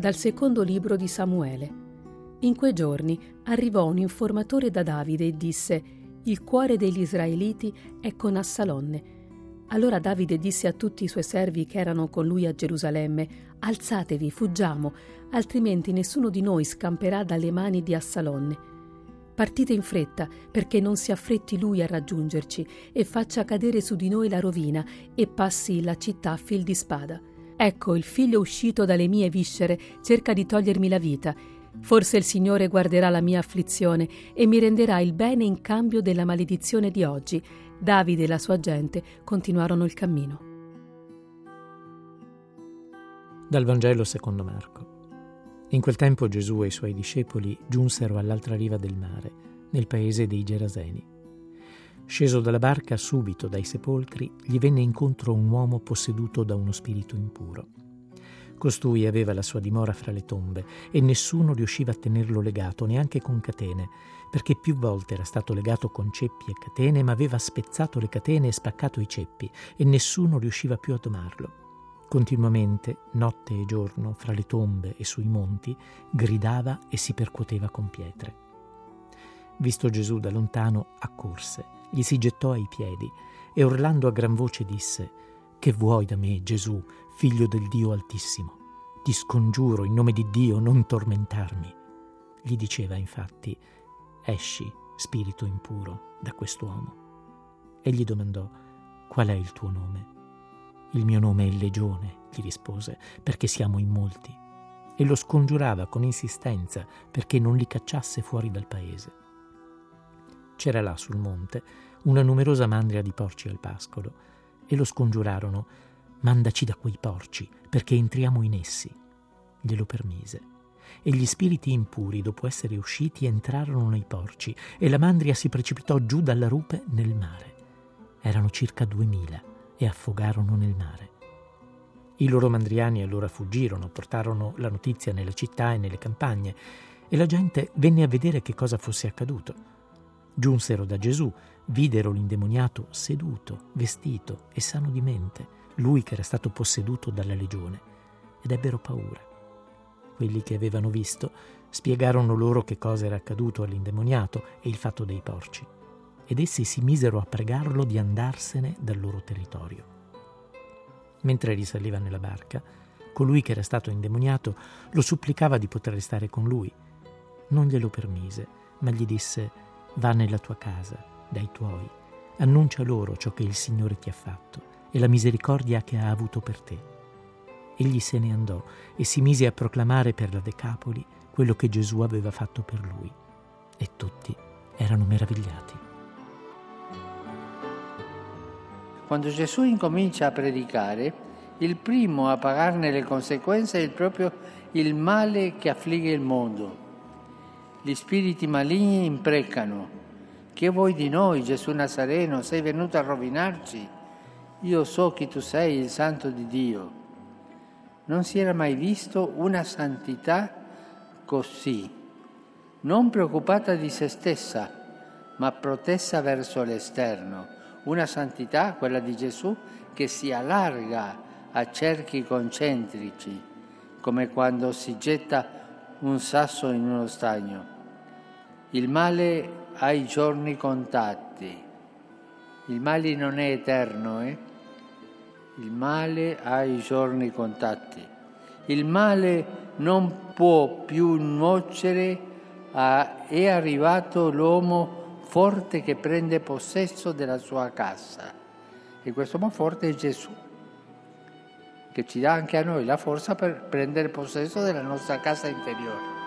Dal secondo libro di Samuele. In quei giorni arrivò un informatore da Davide e disse: Il cuore degli israeliti è con Assalonne. Allora Davide disse a tutti i suoi servi che erano con lui a Gerusalemme: Alzatevi, fuggiamo, altrimenti nessuno di noi scamperà dalle mani di Assalonne. Partite in fretta, perché non si affretti lui a raggiungerci e faccia cadere su di noi la rovina e passi la città a fil di spada. Ecco, il figlio uscito dalle mie viscere cerca di togliermi la vita. Forse il Signore guarderà la mia afflizione e mi renderà il bene in cambio della maledizione di oggi. Davide e la sua gente continuarono il cammino. Dal Vangelo secondo Marco. In quel tempo Gesù e i suoi discepoli giunsero all'altra riva del mare, nel paese dei Geraseni. Sceso dalla barca, subito dai sepolcri, gli venne incontro un uomo posseduto da uno spirito impuro. Costui aveva la sua dimora fra le tombe e nessuno riusciva a tenerlo legato, neanche con catene, perché più volte era stato legato con ceppi e catene, ma aveva spezzato le catene e spaccato i ceppi, e nessuno riusciva più a domarlo. Continuamente, notte e giorno, fra le tombe e sui monti, gridava e si percuoteva con pietre. Visto Gesù da lontano, accorse gli si gettò ai piedi e urlando a gran voce disse Che vuoi da me, Gesù, figlio del Dio Altissimo? Ti scongiuro in nome di Dio non tormentarmi. Gli diceva infatti Esci, spirito impuro, da quest'uomo. Egli domandò Qual è il tuo nome? Il mio nome è Legione, gli rispose, perché siamo in molti. E lo scongiurava con insistenza perché non li cacciasse fuori dal paese. C'era là sul monte una numerosa mandria di porci al pascolo e lo scongiurarono Mandaci da quei porci, perché entriamo in essi. Glielo permise. E gli spiriti impuri, dopo essere usciti, entrarono nei porci e la mandria si precipitò giù dalla rupe nel mare. Erano circa duemila e affogarono nel mare. I loro mandriani allora fuggirono, portarono la notizia nelle città e nelle campagne e la gente venne a vedere che cosa fosse accaduto. Giunsero da Gesù, videro l'indemoniato seduto, vestito e sano di mente, lui che era stato posseduto dalla legione, ed ebbero paura. Quelli che avevano visto spiegarono loro che cosa era accaduto all'indemoniato e il fatto dei porci, ed essi si misero a pregarlo di andarsene dal loro territorio. Mentre risaliva nella barca, colui che era stato indemoniato lo supplicava di poter restare con lui. Non glielo permise, ma gli disse Va nella tua casa, dai tuoi, annuncia loro ciò che il Signore ti ha fatto e la misericordia che ha avuto per te. Egli se ne andò e si mise a proclamare per la Decapoli quello che Gesù aveva fatto per lui. E tutti erano meravigliati. Quando Gesù incomincia a predicare, il primo a pagarne le conseguenze è proprio il male che affligge il mondo gli spiriti maligni imprecano. Che vuoi di noi, Gesù Nazareno? Sei venuto a rovinarci? Io so che tu sei il santo di Dio. Non si era mai visto una santità così, non preoccupata di se stessa, ma protessa verso l'esterno. Una santità, quella di Gesù, che si allarga a cerchi concentrici, come quando si getta un sasso in uno stagno. Il male ha i giorni contatti. Il male non è eterno, eh? Il male ha i giorni contatti. Il male non può più nuocere, a, è arrivato l'uomo forte che prende possesso della sua casa. E questo uomo forte è Gesù che ci dà anche a noi la forza per prendere possesso della nostra casa interiore.